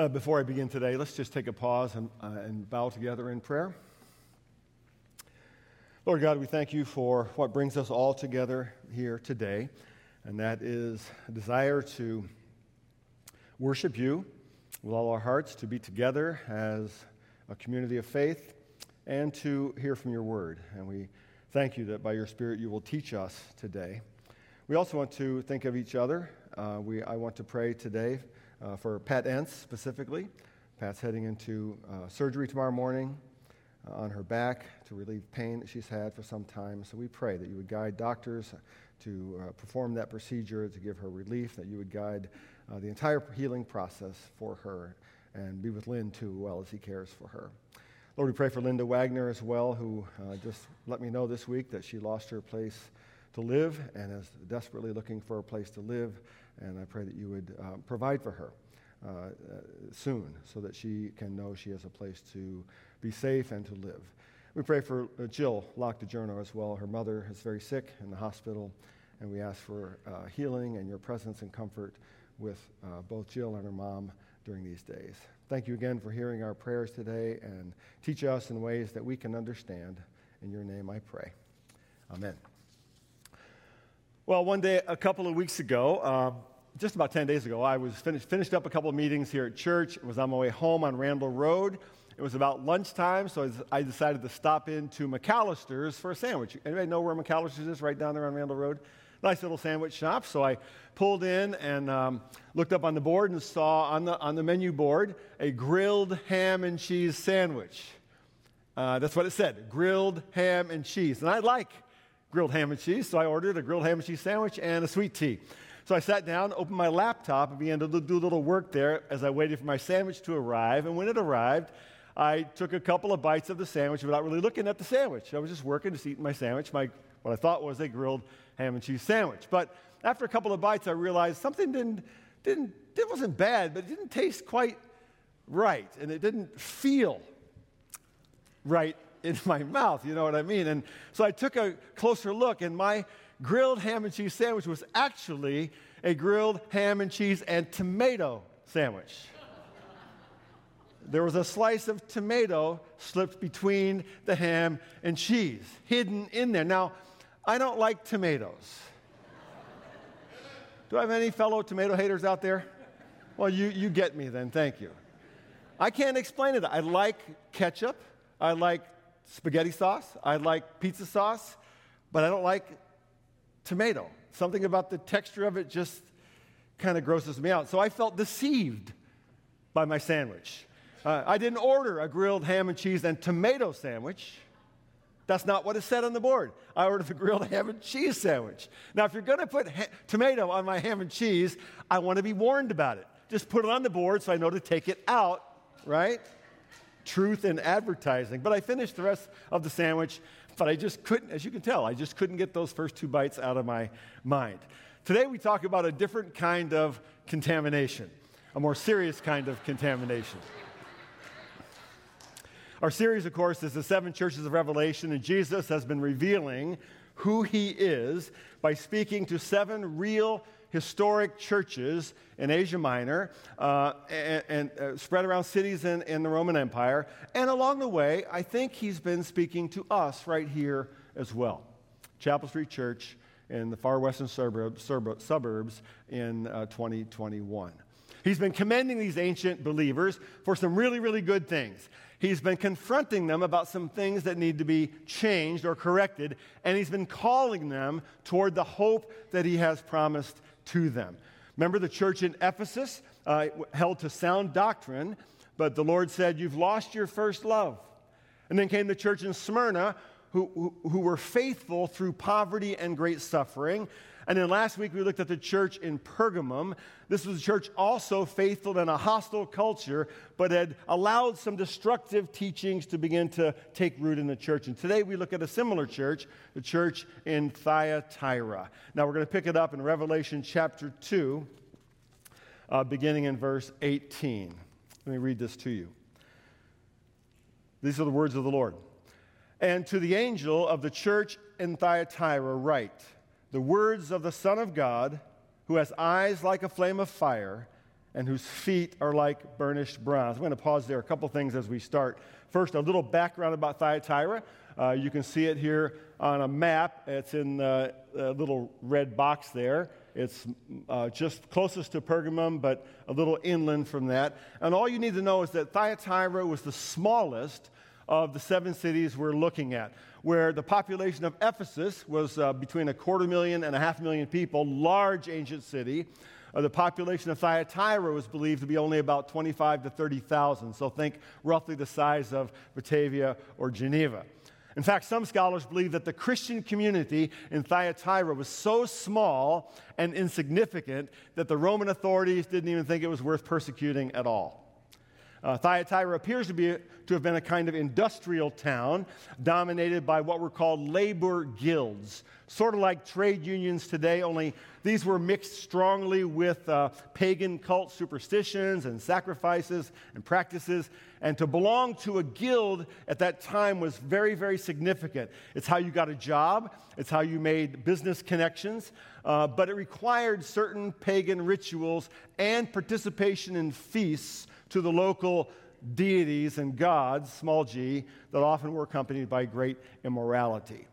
Uh, before I begin today, let's just take a pause and, uh, and bow together in prayer. Lord God, we thank you for what brings us all together here today, and that is a desire to worship you with all our hearts, to be together as a community of faith, and to hear from your word. And we thank you that by your Spirit you will teach us today. We also want to think of each other. Uh, we, I want to pray today uh, for Pat Entz specifically. Pat's heading into uh, surgery tomorrow morning uh, on her back to relieve pain that she's had for some time. So we pray that you would guide doctors to uh, perform that procedure, to give her relief, that you would guide uh, the entire healing process for her and be with Lynn too, well as he cares for her. Lord, we pray for Linda Wagner as well, who uh, just let me know this week that she lost her place to live and is desperately looking for a place to live. And I pray that you would uh, provide for her uh, uh, soon so that she can know she has a place to be safe and to live. We pray for uh, Jill Locke DeJourno as well. Her mother is very sick in the hospital, and we ask for uh, healing and your presence and comfort with uh, both Jill and her mom during these days. Thank you again for hearing our prayers today and teach us in ways that we can understand. In your name I pray. Amen. Well, one day, a couple of weeks ago, um, just about 10 days ago, I was finished, finished up a couple of meetings here at church. I was on my way home on Randall Road. It was about lunchtime, so I decided to stop into McAlister's for a sandwich. Anybody know where McAlister's is? Right down there on Randall Road? Nice little sandwich shop. So I pulled in and um, looked up on the board and saw on the, on the menu board a grilled ham and cheese sandwich. Uh, that's what it said grilled ham and cheese. And I like grilled ham and cheese, so I ordered a grilled ham and cheese sandwich and a sweet tea. So I sat down, opened my laptop, and began to do a little work there as I waited for my sandwich to arrive. And when it arrived, I took a couple of bites of the sandwich without really looking at the sandwich. I was just working, just eating my sandwich, my, what I thought was a grilled ham and cheese sandwich. But after a couple of bites, I realized something didn't, didn't, it wasn't bad, but it didn't taste quite right. And it didn't feel right in my mouth, you know what I mean? And so I took a closer look, and my grilled ham and cheese sandwich was actually a grilled ham and cheese and tomato sandwich. There was a slice of tomato slipped between the ham and cheese, hidden in there. Now, I don't like tomatoes. Do I have any fellow tomato haters out there? Well, you, you get me then, thank you. I can't explain it. I like ketchup, I like spaghetti sauce, I like pizza sauce, but I don't like tomato. Something about the texture of it just kind of grosses me out. So I felt deceived by my sandwich. Uh, I didn't order a grilled ham and cheese and tomato sandwich. That's not what it said on the board. I ordered the grilled ham and cheese sandwich. Now, if you're going to put ha- tomato on my ham and cheese, I want to be warned about it. Just put it on the board so I know to take it out, right? Truth in advertising. But I finished the rest of the sandwich but I just couldn't, as you can tell, I just couldn't get those first two bites out of my mind. Today we talk about a different kind of contamination, a more serious kind of contamination. Our series, of course, is the seven churches of Revelation, and Jesus has been revealing who he is by speaking to seven real historic churches in Asia Minor uh, and, and uh, spread around cities in, in the Roman Empire. And along the way, I think he's been speaking to us right here as well. Chapel Street Church in the far western suburbs, suburbs in uh, 2021. He's been commending these ancient believers for some really, really good things. He's been confronting them about some things that need to be changed or corrected, and he's been calling them toward the hope that he has promised to them. Remember the church in Ephesus uh, held to sound doctrine, but the Lord said, You've lost your first love. And then came the church in Smyrna, who, who, who were faithful through poverty and great suffering. And then last week we looked at the church in Pergamum. This was a church also faithful in a hostile culture, but had allowed some destructive teachings to begin to take root in the church. And today we look at a similar church, the church in Thyatira. Now we're going to pick it up in Revelation chapter 2, uh, beginning in verse 18. Let me read this to you. These are the words of the Lord. And to the angel of the church in Thyatira, write the words of the Son of God, who has eyes like a flame of fire and whose feet are like burnished bronze. I'm going to pause there a couple things as we start. First, a little background about Thyatira. Uh, you can see it here on a map. It's in the little red box there. It's uh, just closest to Pergamum, but a little inland from that. And all you need to know is that Thyatira was the smallest of the seven cities we're looking at, where the population of Ephesus was uh, between a quarter million and a half million people, large ancient city. Uh, the population of Thyatira was believed to be only about 25 to 30,000, so think roughly the size of Batavia or Geneva. In fact, some scholars believe that the Christian community in Thyatira was so small and insignificant that the Roman authorities didn't even think it was worth persecuting at all. Uh, Thyatira appears to, be, to have been a kind of industrial town dominated by what were called labor guilds, sort of like trade unions today, only these were mixed strongly with uh, pagan cult superstitions and sacrifices and practices. And to belong to a guild at that time was very, very significant. It's how you got a job, it's how you made business connections, uh, but it required certain pagan rituals and participation in feasts to the local deities and gods, small g, that often were accompanied by great immorality.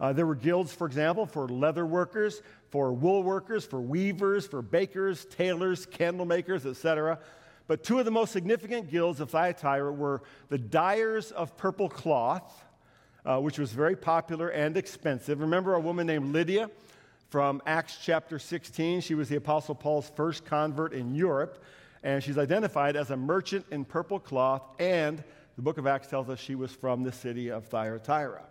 Uh, there were guilds, for example, for leather workers, for wool workers, for weavers, for bakers, tailors, candle makers, etc. But two of the most significant guilds of Thyatira were the dyers of purple cloth, uh, which was very popular and expensive. Remember a woman named Lydia from Acts chapter 16? She was the Apostle Paul's first convert in Europe and she's identified as a merchant in purple cloth, and the book of Acts tells us she was from the city of Thyatira.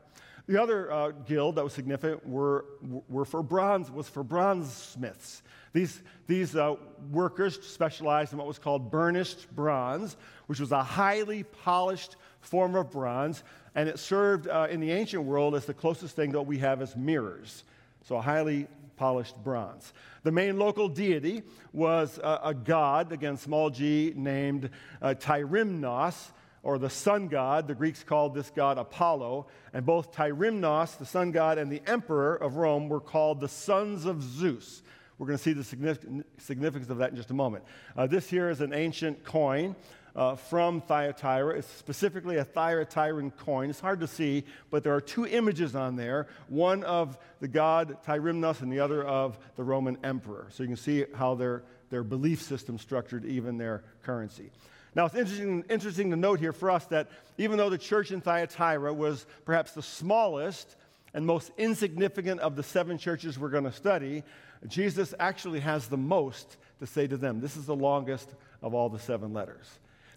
The other uh, guild that was significant were, were for bronze, was for bronze smiths. These, these uh, workers specialized in what was called burnished bronze, which was a highly polished form of bronze, and it served uh, in the ancient world as the closest thing that we have as mirrors. So, a highly polished bronze. The main local deity was a, a god, again, small g, named uh, Tyrimnos, or the sun god. The Greeks called this god Apollo. And both Tyrimnos, the sun god, and the emperor of Rome were called the sons of Zeus. We're going to see the significance of that in just a moment. Uh, this here is an ancient coin uh, from Thyatira. It's specifically a Thyatiran coin. It's hard to see, but there are two images on there one of the god Tyrimnos and the other of the Roman emperor. So you can see how their, their belief system structured even their currency. Now, it's interesting, interesting to note here for us that even though the church in Thyatira was perhaps the smallest and most insignificant of the seven churches we're going to study, Jesus actually has the most to say to them. This is the longest of all the seven letters.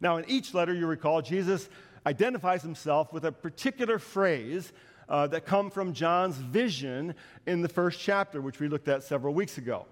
Now, in each letter, you recall, Jesus identifies himself with a particular phrase uh, that come from John's vision in the first chapter, which we looked at several weeks ago.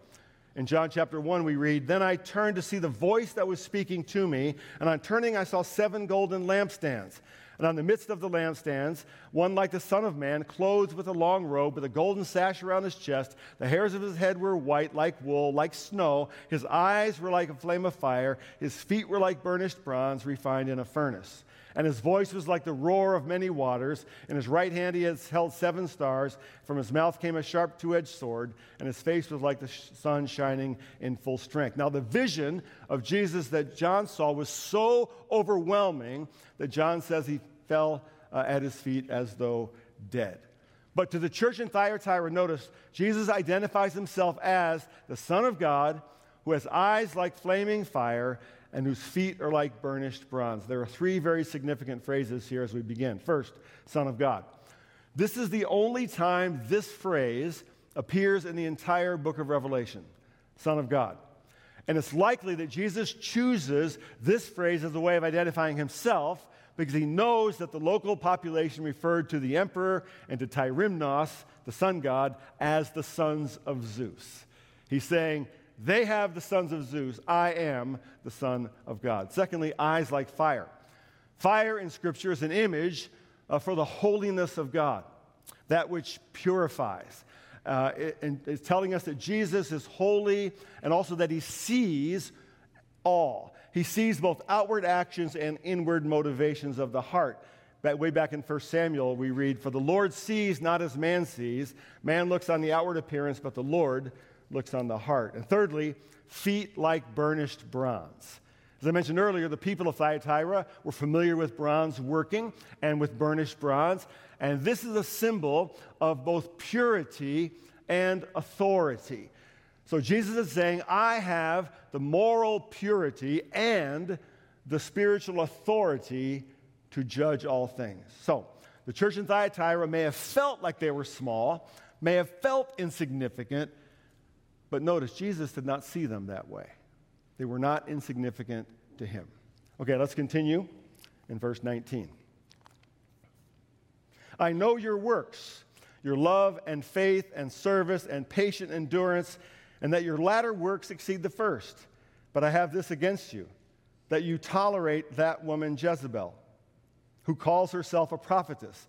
In John chapter 1, we read, Then I turned to see the voice that was speaking to me, and on turning, I saw seven golden lampstands. And on the midst of the lampstands, one like the Son of Man, clothed with a long robe, with a golden sash around his chest. The hairs of his head were white, like wool, like snow. His eyes were like a flame of fire. His feet were like burnished bronze refined in a furnace and his voice was like the roar of many waters. In his right hand he has held seven stars. From his mouth came a sharp two edged sword, and his face was like the sun shining in full strength. Now, the vision of Jesus that John saw was so overwhelming that John says he fell uh, at his feet as though dead. But to the church in Thyatira, notice Jesus identifies himself as the Son of God who has eyes like flaming fire and whose feet are like burnished bronze. There are three very significant phrases here as we begin. First, Son of God. This is the only time this phrase appears in the entire book of Revelation Son of God. And it's likely that Jesus chooses this phrase as a way of identifying himself because he knows that the local population referred to the emperor and to Tyrimnos, the sun god, as the sons of Zeus. He's saying, they have the sons of Zeus. I am the Son of God. Secondly, eyes like fire. Fire in Scripture is an image uh, for the holiness of God, that which purifies. Uh, it, and it's telling us that Jesus is holy and also that he sees all. He sees both outward actions and inward motivations of the heart. Back, way back in 1 Samuel, we read, For the Lord sees not as man sees. Man looks on the outward appearance, but the Lord looks on the heart. And thirdly, feet like burnished bronze. As I mentioned earlier, the people of Thyatira were familiar with bronze working and with burnished bronze. And this is a symbol of both purity and authority. So Jesus is saying, I have the moral purity and the spiritual authority to judge all things. So the church in Thyatira may have felt like they were small, may have felt insignificant, but notice Jesus did not see them that way. They were not insignificant to him. Okay, let's continue in verse 19. I know your works, your love and faith and service and patient endurance, and that your latter works exceed the first. But I have this against you, that you tolerate that woman Jezebel, who calls herself a prophetess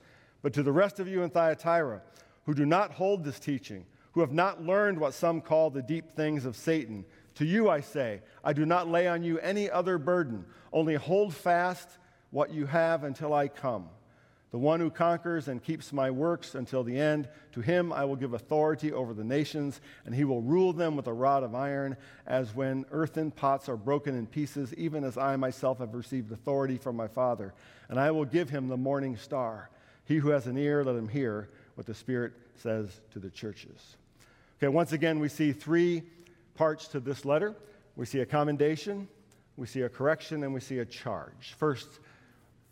But to the rest of you in Thyatira, who do not hold this teaching, who have not learned what some call the deep things of Satan, to you I say, I do not lay on you any other burden, only hold fast what you have until I come. The one who conquers and keeps my works until the end, to him I will give authority over the nations, and he will rule them with a rod of iron, as when earthen pots are broken in pieces, even as I myself have received authority from my Father. And I will give him the morning star. He who has an ear, let him hear what the Spirit says to the churches. Okay, once again, we see three parts to this letter. We see a commendation, we see a correction, and we see a charge. First,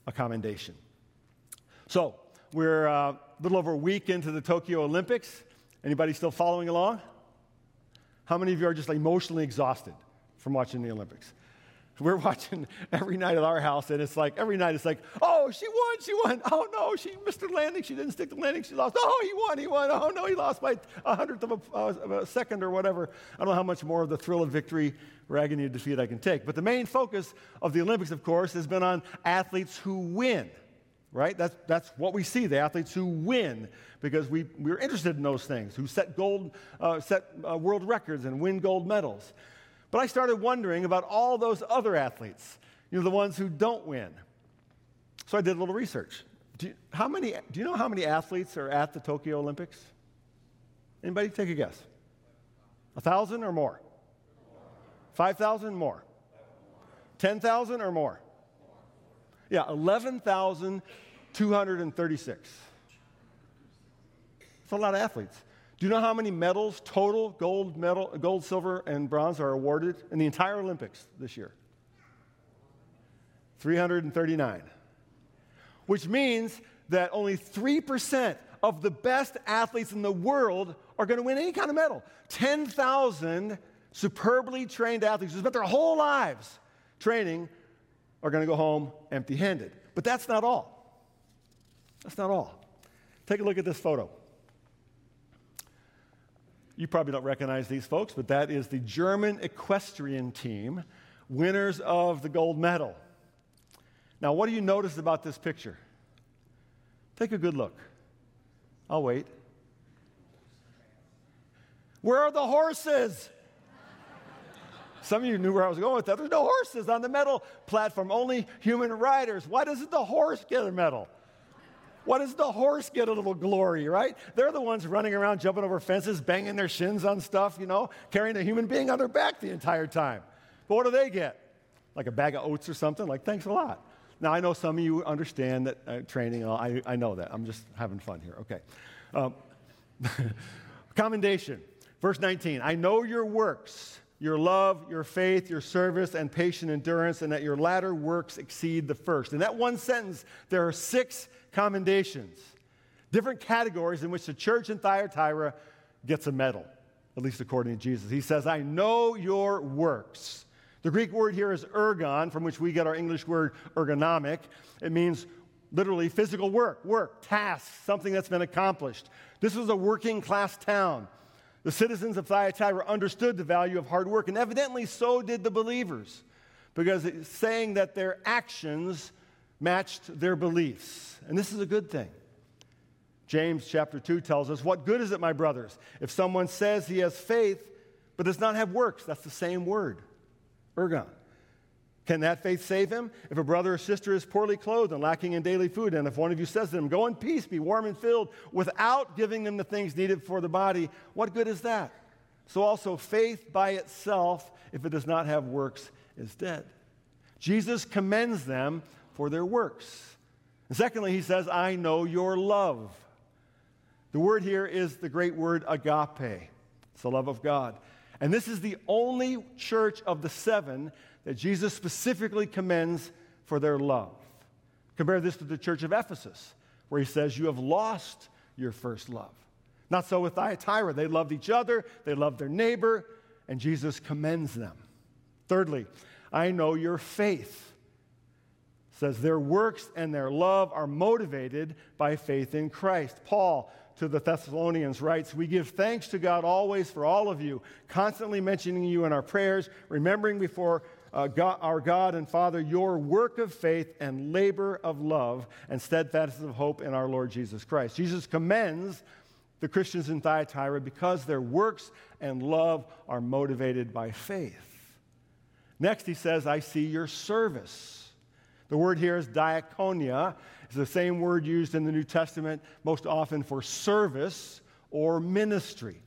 a commendation. So, we're uh, a little over a week into the Tokyo Olympics. Anybody still following along? How many of you are just emotionally exhausted from watching the Olympics? We're watching every night at our house, and it's like every night it's like, oh, she won, she won. Oh no, she missed the landing. She didn't stick the landing. She lost. Oh, he won, he won. Oh no, he lost by a hundredth of a, uh, of a second or whatever. I don't know how much more of the thrill of victory or agony of defeat I can take. But the main focus of the Olympics, of course, has been on athletes who win. Right? That's, that's what we see, the athletes who win, because we, we're interested in those things, who set, gold, uh, set uh, world records and win gold medals. But I started wondering about all those other athletes, you know, the ones who don't win. So I did a little research. Do you, how many, do you know how many athletes are at the Tokyo Olympics? Anybody take a guess? A thousand or more? Five thousand more? Ten thousand or more? Yeah, 11,236. It's a lot of athletes. Do you know how many medals total, gold, medal, gold, silver, and bronze, are awarded in the entire Olympics this year? 339. Which means that only 3% of the best athletes in the world are going to win any kind of medal. 10,000 superbly trained athletes who spent their whole lives training are going to go home empty handed. But that's not all. That's not all. Take a look at this photo. You probably don't recognize these folks, but that is the German equestrian team, winners of the gold medal. Now, what do you notice about this picture? Take a good look. I'll wait. Where are the horses? Some of you knew where I was going with that. There's no horses on the medal platform, only human riders. Why doesn't the horse get a medal? What does the horse get a little glory, right? They're the ones running around, jumping over fences, banging their shins on stuff, you know, carrying a human being on their back the entire time. But what do they get? Like a bag of oats or something? Like, thanks a lot. Now, I know some of you understand that uh, training, I, I know that. I'm just having fun here. Okay. Um, commendation. Verse 19 I know your works, your love, your faith, your service, and patient endurance, and that your latter works exceed the first. In that one sentence, there are six commendations, different categories in which the church in Thyatira gets a medal, at least according to Jesus. He says, I know your works. The Greek word here is ergon, from which we get our English word ergonomic. It means literally physical work, work, tasks, something that's been accomplished. This was a working class town. The citizens of Thyatira understood the value of hard work, and evidently so did the believers, because it's saying that their actions matched their beliefs. And this is a good thing. James chapter 2 tells us, What good is it, my brothers, if someone says he has faith but does not have works? That's the same word, ergon. Can that faith save him? If a brother or sister is poorly clothed and lacking in daily food, and if one of you says to them, Go in peace, be warm and filled, without giving them the things needed for the body, what good is that? So also, faith by itself, if it does not have works, is dead. Jesus commends them for their works. And secondly, he says, I know your love. The word here is the great word agape. It's the love of God. And this is the only church of the seven that Jesus specifically commends for their love. Compare this to the church of Ephesus, where he says, You have lost your first love. Not so with Thyatira. They loved each other, they loved their neighbor, and Jesus commends them. Thirdly, I know your faith. says their works and their love are motivated by faith in Christ. Paul to the Thessalonians writes, We give thanks to God always for all of you, constantly mentioning you in our prayers, remembering before uh, God, our God and Father your work of faith and labor of love and steadfastness of hope in our Lord Jesus Christ. Jesus commends the Christians in Thyatira because their works and love are motivated by faith. Next, he says, I see your service. The word here is diakonia. It's the same word used in the New Testament most often for service or ministry.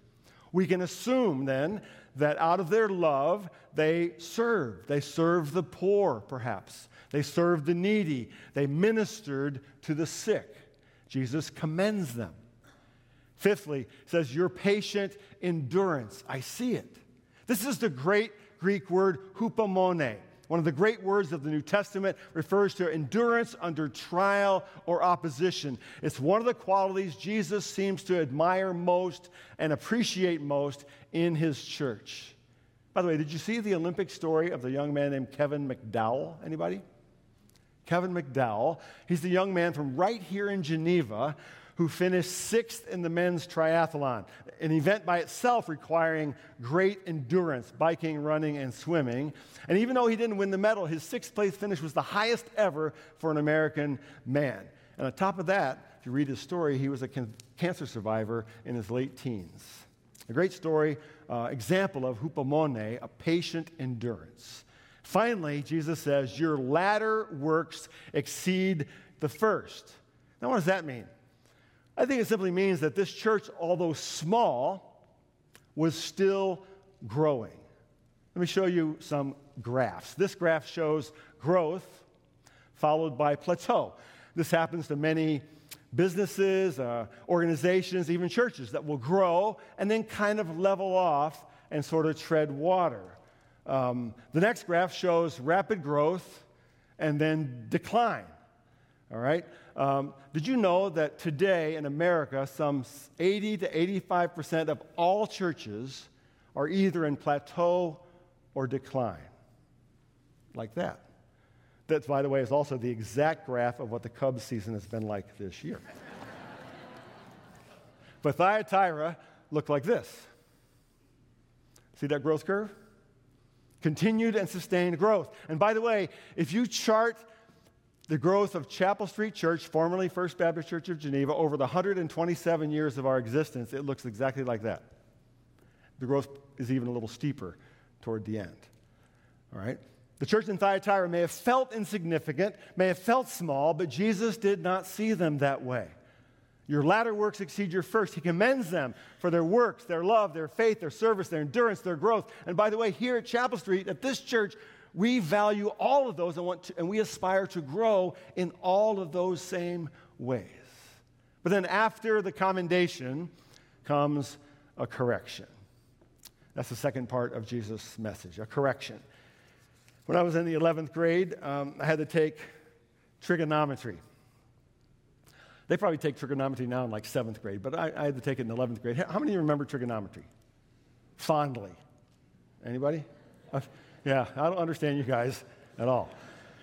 We can assume then that out of their love, they served. They served the poor, perhaps. They served the needy. They ministered to the sick. Jesus commends them. Fifthly, says, Your patient endurance. I see it. This is the great Greek word hupomone one of the great words of the New Testament refers to endurance under trial or opposition. It's one of the qualities Jesus seems to admire most and appreciate most in his church. By the way, did you see the Olympic story of the young man named Kevin McDowell? Anybody? Kevin McDowell. He's the young man from right here in Geneva who finished sixth in the men's triathlon, an event by itself requiring great endurance, biking, running, and swimming. And even though he didn't win the medal, his sixth place finish was the highest ever for an American man. And on top of that, if you read his story, he was a can- cancer survivor in his late teens. A great story, uh, example of hupomone, a patient endurance. Finally, Jesus says, Your latter works exceed the first. Now, what does that mean? I think it simply means that this church, although small, was still growing. Let me show you some graphs. This graph shows growth followed by plateau. This happens to many businesses, uh, organizations, even churches that will grow and then kind of level off and sort of tread water. Um, the next graph shows rapid growth and then decline. All right? Um, did you know that today in America, some 80 to 85% of all churches are either in plateau or decline? Like that. That, by the way, is also the exact graph of what the Cubs season has been like this year. but Thyatira looked like this. See that growth curve? Continued and sustained growth. And by the way, if you chart the growth of Chapel Street Church, formerly First Baptist Church of Geneva, over the 127 years of our existence, it looks exactly like that. The growth is even a little steeper toward the end. All right? The church in Thyatira may have felt insignificant, may have felt small, but Jesus did not see them that way. Your latter works exceed your first. He commends them for their works, their love, their faith, their service, their endurance, their growth. And by the way, here at Chapel Street, at this church, we value all of those and, want to, and we aspire to grow in all of those same ways. But then after the commendation comes a correction. That's the second part of Jesus' message, a correction. When I was in the 11th grade, um, I had to take trigonometry. They probably take trigonometry now in like seventh grade, but I, I had to take it in 11th grade. How many of you remember trigonometry? Fondly. Anybody? Yeah, I don't understand you guys at all.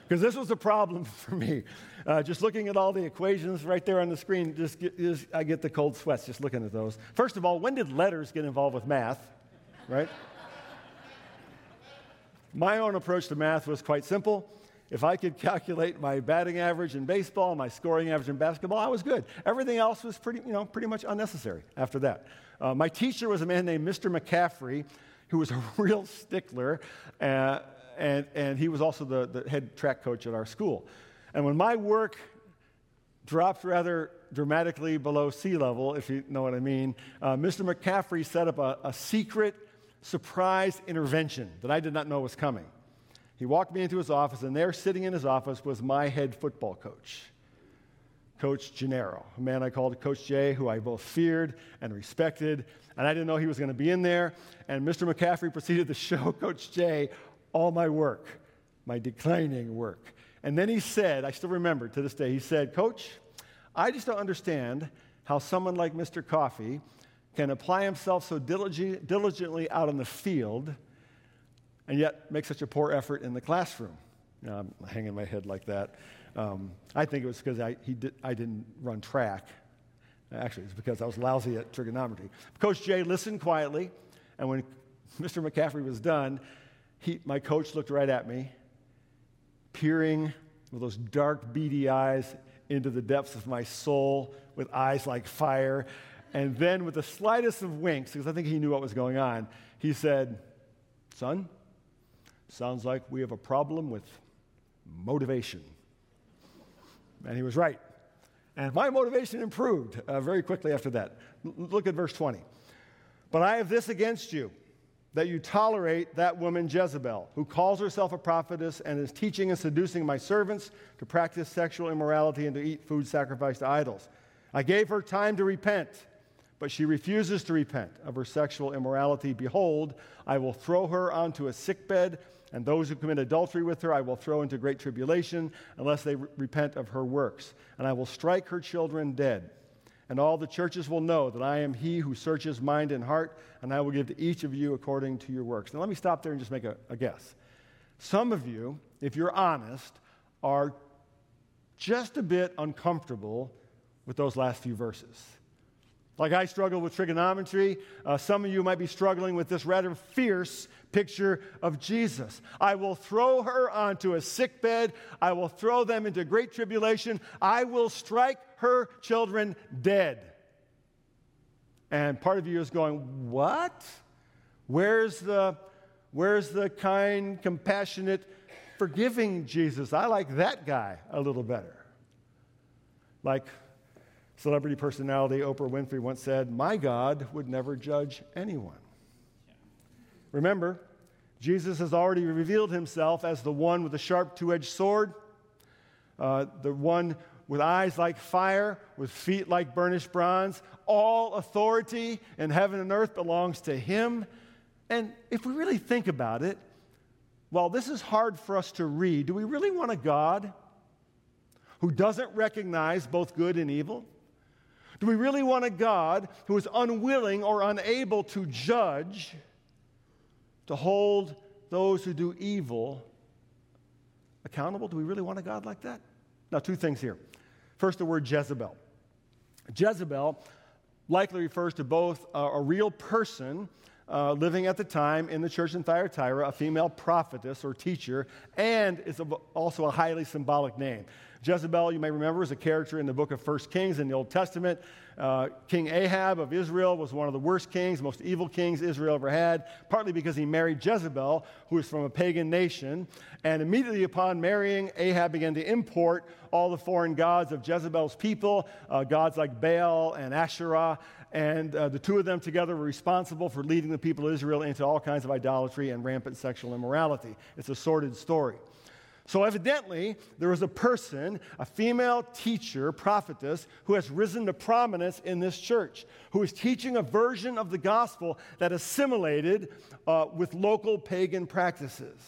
Because this was a problem for me. Uh, just looking at all the equations right there on the screen, just, get, just I get the cold sweats just looking at those. First of all, when did letters get involved with math? Right? My own approach to math was quite simple. If I could calculate my batting average in baseball, my scoring average in basketball, I was good. Everything else was pretty, you know, pretty much unnecessary after that. Uh, my teacher was a man named Mr. McCaffrey, who was a real stickler, uh, and, and he was also the, the head track coach at our school. And when my work dropped rather dramatically below sea level, if you know what I mean, uh, Mr. McCaffrey set up a, a secret surprise intervention that I did not know was coming. He walked me into his office, and there, sitting in his office, was my head football coach, Coach Gennaro, a man I called Coach Jay, who I both feared and respected. And I didn't know he was going to be in there. And Mr. McCaffrey proceeded to show Coach Jay all my work, my declining work. And then he said, I still remember to this day, he said, Coach, I just don't understand how someone like Mr. Coffee can apply himself so diligently out in the field and yet make such a poor effort in the classroom. You know, I'm hanging my head like that. Um, I think it was because I, did, I didn't run track. Actually, it's because I was lousy at trigonometry. Coach Jay listened quietly, and when Mr. McCaffrey was done, he, my coach looked right at me, peering with those dark, beady eyes into the depths of my soul with eyes like fire. And then, with the slightest of winks, because I think he knew what was going on, he said, Son, sounds like we have a problem with motivation. And he was right. And my motivation improved uh, very quickly after that. L- look at verse 20. But I have this against you that you tolerate that woman Jezebel, who calls herself a prophetess and is teaching and seducing my servants to practice sexual immorality and to eat food sacrificed to idols. I gave her time to repent, but she refuses to repent of her sexual immorality. Behold, I will throw her onto a sickbed, and those who commit adultery with her I will throw into great tribulation unless they re- repent of her works. And I will strike her children dead and all the churches will know that I am he who searches mind and heart, and I will give to each of you according to your works. Now, let me stop there and just make a, a guess. Some of you, if you're honest, are just a bit uncomfortable with those last few verses. Like I struggle with trigonometry, uh, some of you might be struggling with this rather fierce picture of Jesus. I will throw her onto a sick bed. I will throw them into great tribulation. I will strike her children dead. And part of you is going, What? Where's the, where's the kind, compassionate, forgiving Jesus? I like that guy a little better. Like celebrity personality Oprah Winfrey once said, My God would never judge anyone. Remember, Jesus has already revealed himself as the one with the sharp two edged sword, uh, the one with eyes like fire, with feet like burnished bronze. All authority in heaven and earth belongs to him. And if we really think about it, while this is hard for us to read, do we really want a God who doesn't recognize both good and evil? Do we really want a God who is unwilling or unable to judge, to hold those who do evil accountable? Do we really want a God like that? Now, two things here. First, the word Jezebel. Jezebel likely refers to both a real person uh, living at the time in the church in Thyatira, a female prophetess or teacher, and it's also a highly symbolic name. Jezebel, you may remember, is a character in the book of 1 Kings in the Old Testament. Uh, king Ahab of Israel was one of the worst kings, most evil kings Israel ever had, partly because he married Jezebel, who was from a pagan nation. And immediately upon marrying, Ahab began to import all the foreign gods of Jezebel's people, uh, gods like Baal and Asherah. And uh, the two of them together were responsible for leading the people of Israel into all kinds of idolatry and rampant sexual immorality. It's a sordid story. So, evidently, there was a person, a female teacher, prophetess, who has risen to prominence in this church, who is teaching a version of the gospel that assimilated uh, with local pagan practices.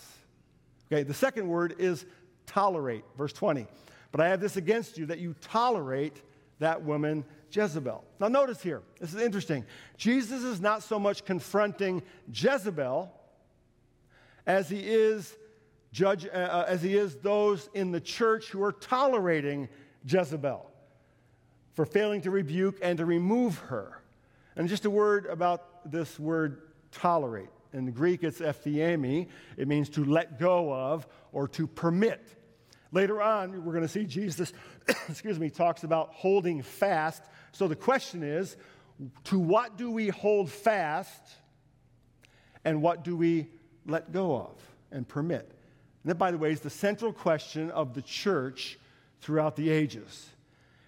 Okay, the second word is tolerate, verse 20. But I have this against you that you tolerate that woman Jezebel. Now, notice here, this is interesting. Jesus is not so much confronting Jezebel as he is judge uh, uh, as he is those in the church who are tolerating Jezebel for failing to rebuke and to remove her. And just a word about this word tolerate. In Greek, it's ephiemi. It means to let go of or to permit. Later on, we're going to see Jesus, excuse me, talks about holding fast. So the question is, to what do we hold fast and what do we let go of and permit? And that, by the way, is the central question of the church throughout the ages.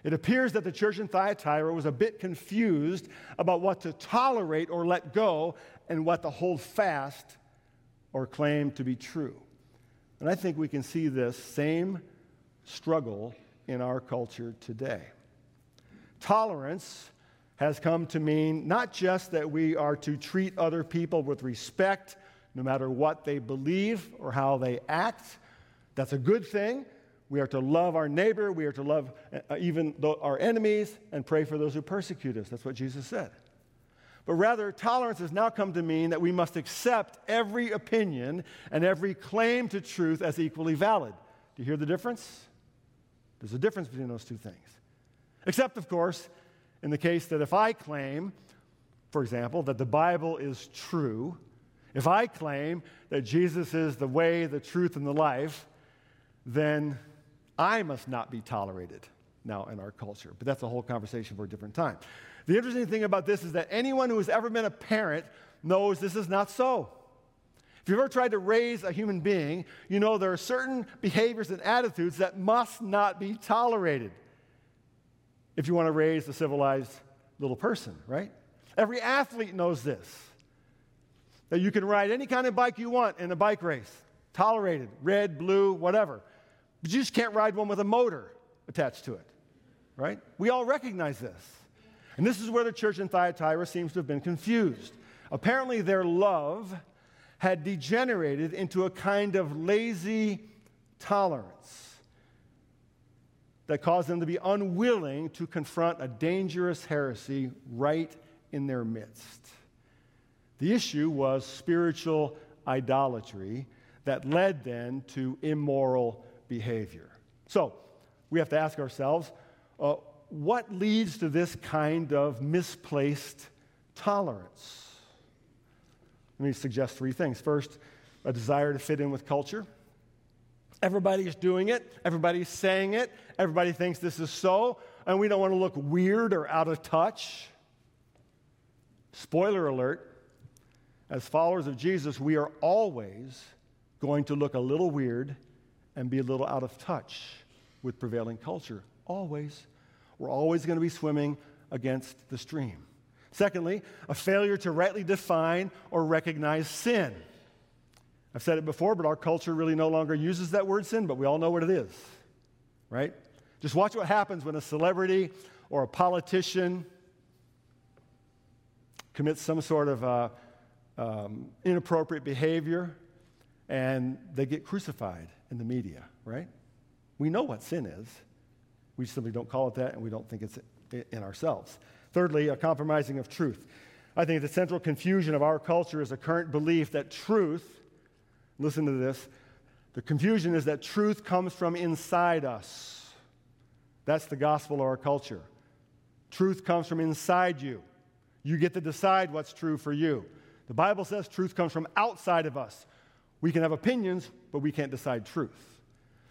It appears that the church in Thyatira was a bit confused about what to tolerate or let go and what to hold fast or claim to be true. And I think we can see this same struggle in our culture today. Tolerance has come to mean not just that we are to treat other people with respect, no matter what they believe or how they act. That's a good thing. We are to love our neighbor. We are to love uh, even our enemies and pray for those who persecute us. That's what Jesus said. But rather, tolerance has now come to mean that we must accept every opinion and every claim to truth as equally valid. Do you hear the difference? There's a difference between those two things. Except, of course, in the case that if I claim, for example, that the Bible is true, if I claim that Jesus is the way, the truth, and the life, then I must not be tolerated now in our culture. But that's a whole conversation for a different time. The interesting thing about this is that anyone who has ever been a parent knows this is not so. If you've ever tried to raise a human being, you know there are certain behaviors and attitudes that must not be tolerated if you want to raise a civilized little person, right? Every athlete knows this that you can ride any kind of bike you want in a bike race, tolerated, red, blue, whatever. But you just can't ride one with a motor attached to it, right? We all recognize this. And this is where the church in Thyatira seems to have been confused. Apparently, their love had degenerated into a kind of lazy tolerance that caused them to be unwilling to confront a dangerous heresy right in their midst. The issue was spiritual idolatry that led then to immoral behavior. So, we have to ask ourselves uh, what leads to this kind of misplaced tolerance? Let me suggest three things. First, a desire to fit in with culture. Everybody's doing it, everybody's saying it, everybody thinks this is so, and we don't want to look weird or out of touch. Spoiler alert as followers of Jesus, we are always going to look a little weird and be a little out of touch with prevailing culture. Always. We're always going to be swimming against the stream. Secondly, a failure to rightly define or recognize sin. I've said it before, but our culture really no longer uses that word sin, but we all know what it is, right? Just watch what happens when a celebrity or a politician commits some sort of uh, um, inappropriate behavior and they get crucified in the media, right? We know what sin is. We simply don't call it that, and we don't think it's in ourselves. Thirdly, a compromising of truth. I think the central confusion of our culture is a current belief that truth, listen to this, the confusion is that truth comes from inside us. That's the gospel of our culture. Truth comes from inside you. You get to decide what's true for you. The Bible says truth comes from outside of us. We can have opinions, but we can't decide truth.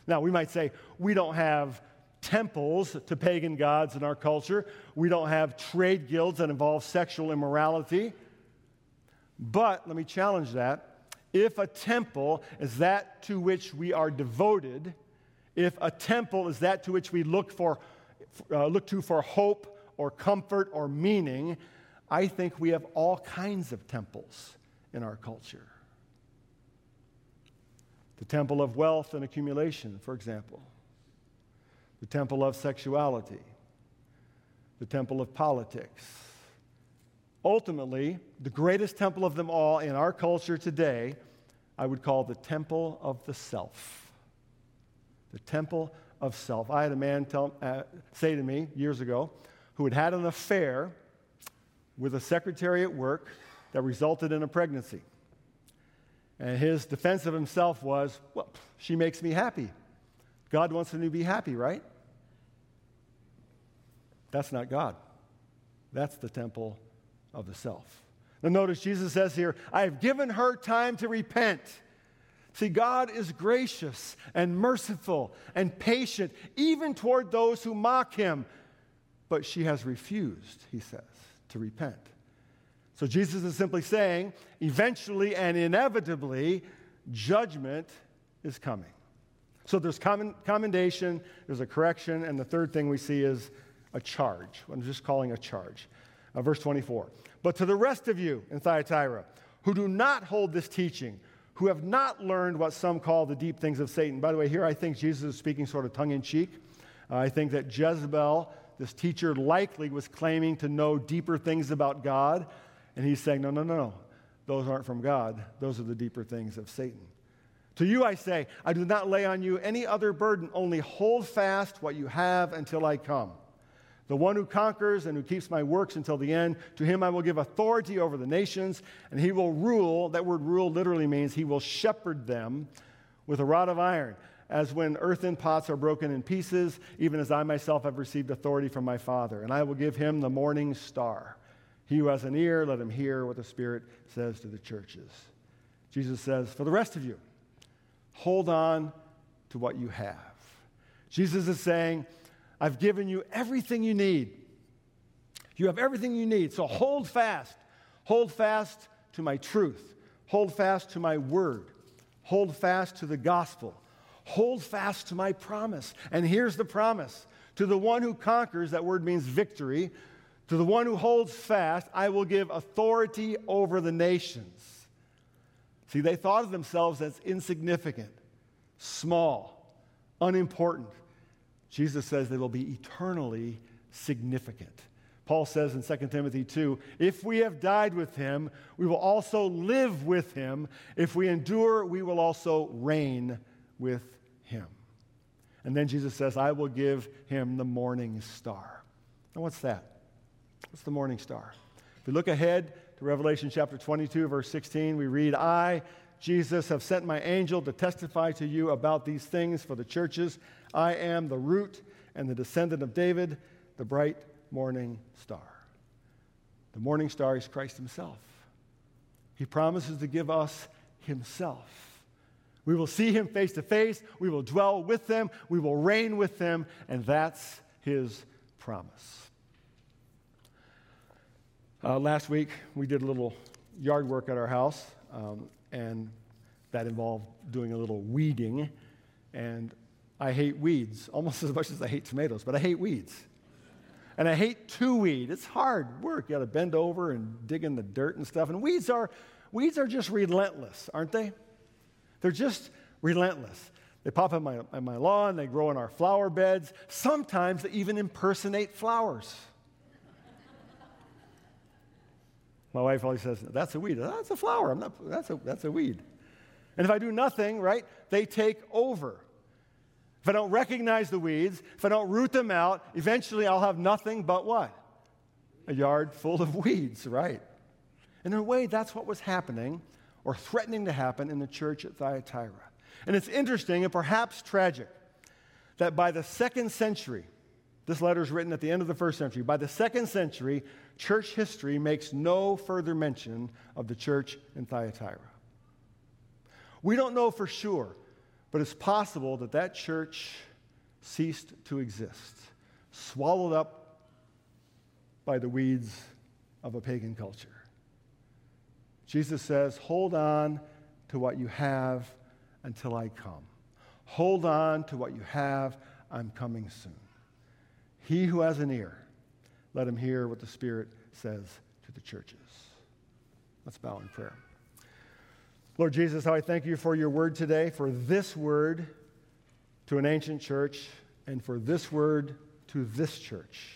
Now, we might say we don't have temples to pagan gods in our culture. We don't have trade guilds that involve sexual immorality. But let me challenge that. If a temple is that to which we are devoted, if a temple is that to which we look for uh, look to for hope or comfort or meaning, I think we have all kinds of temples in our culture. The temple of wealth and accumulation, for example the temple of sexuality, the temple of politics. Ultimately, the greatest temple of them all in our culture today, I would call the temple of the self. The temple of self. I had a man tell, uh, say to me years ago who had had an affair with a secretary at work that resulted in a pregnancy. And his defense of himself was, well, she makes me happy. God wants him to be happy, right? That's not God. That's the temple of the self. Now, notice Jesus says here, I have given her time to repent. See, God is gracious and merciful and patient, even toward those who mock him. But she has refused, he says, to repent. So Jesus is simply saying, eventually and inevitably, judgment is coming. So there's commendation, there's a correction, and the third thing we see is a charge. I'm just calling a charge. Uh, verse 24. But to the rest of you in Thyatira who do not hold this teaching, who have not learned what some call the deep things of Satan. By the way, here I think Jesus is speaking sort of tongue in cheek. Uh, I think that Jezebel, this teacher, likely was claiming to know deeper things about God. And he's saying, no, no, no, no. Those aren't from God. Those are the deeper things of Satan. To you I say, I do not lay on you any other burden, only hold fast what you have until I come. The one who conquers and who keeps my works until the end, to him I will give authority over the nations, and he will rule. That word rule literally means he will shepherd them with a rod of iron, as when earthen pots are broken in pieces, even as I myself have received authority from my Father. And I will give him the morning star. He who has an ear, let him hear what the Spirit says to the churches. Jesus says, For the rest of you, hold on to what you have. Jesus is saying, I've given you everything you need. You have everything you need. So hold fast. Hold fast to my truth. Hold fast to my word. Hold fast to the gospel. Hold fast to my promise. And here's the promise to the one who conquers, that word means victory. To the one who holds fast, I will give authority over the nations. See, they thought of themselves as insignificant, small, unimportant. Jesus says they will be eternally significant. Paul says in 2 Timothy 2 if we have died with him, we will also live with him. If we endure, we will also reign with him. And then Jesus says, I will give him the morning star. Now, what's that? What's the morning star? If we look ahead to Revelation chapter 22, verse 16, we read, I, Jesus, have sent my angel to testify to you about these things for the churches. I am the root and the descendant of David, the bright morning star. The morning star is Christ Himself. He promises to give us Himself. We will see Him face to face, we will dwell with them. we will reign with them. and that's His promise. Uh, last week, we did a little yard work at our house, um, and that involved doing a little weeding. And I hate weeds almost as much as I hate tomatoes, but I hate weeds. And I hate to weed. It's hard work. You got to bend over and dig in the dirt and stuff. And weeds are, weeds are just relentless, aren't they? They're just relentless. They pop in my, in my lawn, they grow in our flower beds. Sometimes they even impersonate flowers. My wife always says, That's a weed. That's a flower. I'm not, that's, a, that's a weed. And if I do nothing, right, they take over. If I don't recognize the weeds, if I don't root them out, eventually I'll have nothing but what? A yard full of weeds, right? In a way, that's what was happening or threatening to happen in the church at Thyatira. And it's interesting and perhaps tragic that by the second century, this letter is written at the end of the first century. By the second century, church history makes no further mention of the church in Thyatira. We don't know for sure, but it's possible that that church ceased to exist, swallowed up by the weeds of a pagan culture. Jesus says, Hold on to what you have until I come. Hold on to what you have. I'm coming soon. He who has an ear, let him hear what the Spirit says to the churches. Let's bow in prayer. Lord Jesus, how I thank you for your word today, for this word to an ancient church, and for this word to this church.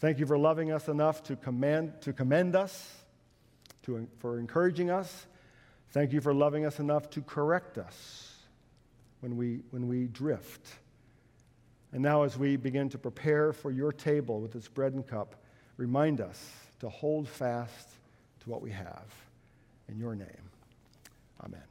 Thank you for loving us enough to, command, to commend us, to, for encouraging us. Thank you for loving us enough to correct us when we, when we drift. And now, as we begin to prepare for your table with its bread and cup, remind us to hold fast to what we have. In your name, Amen.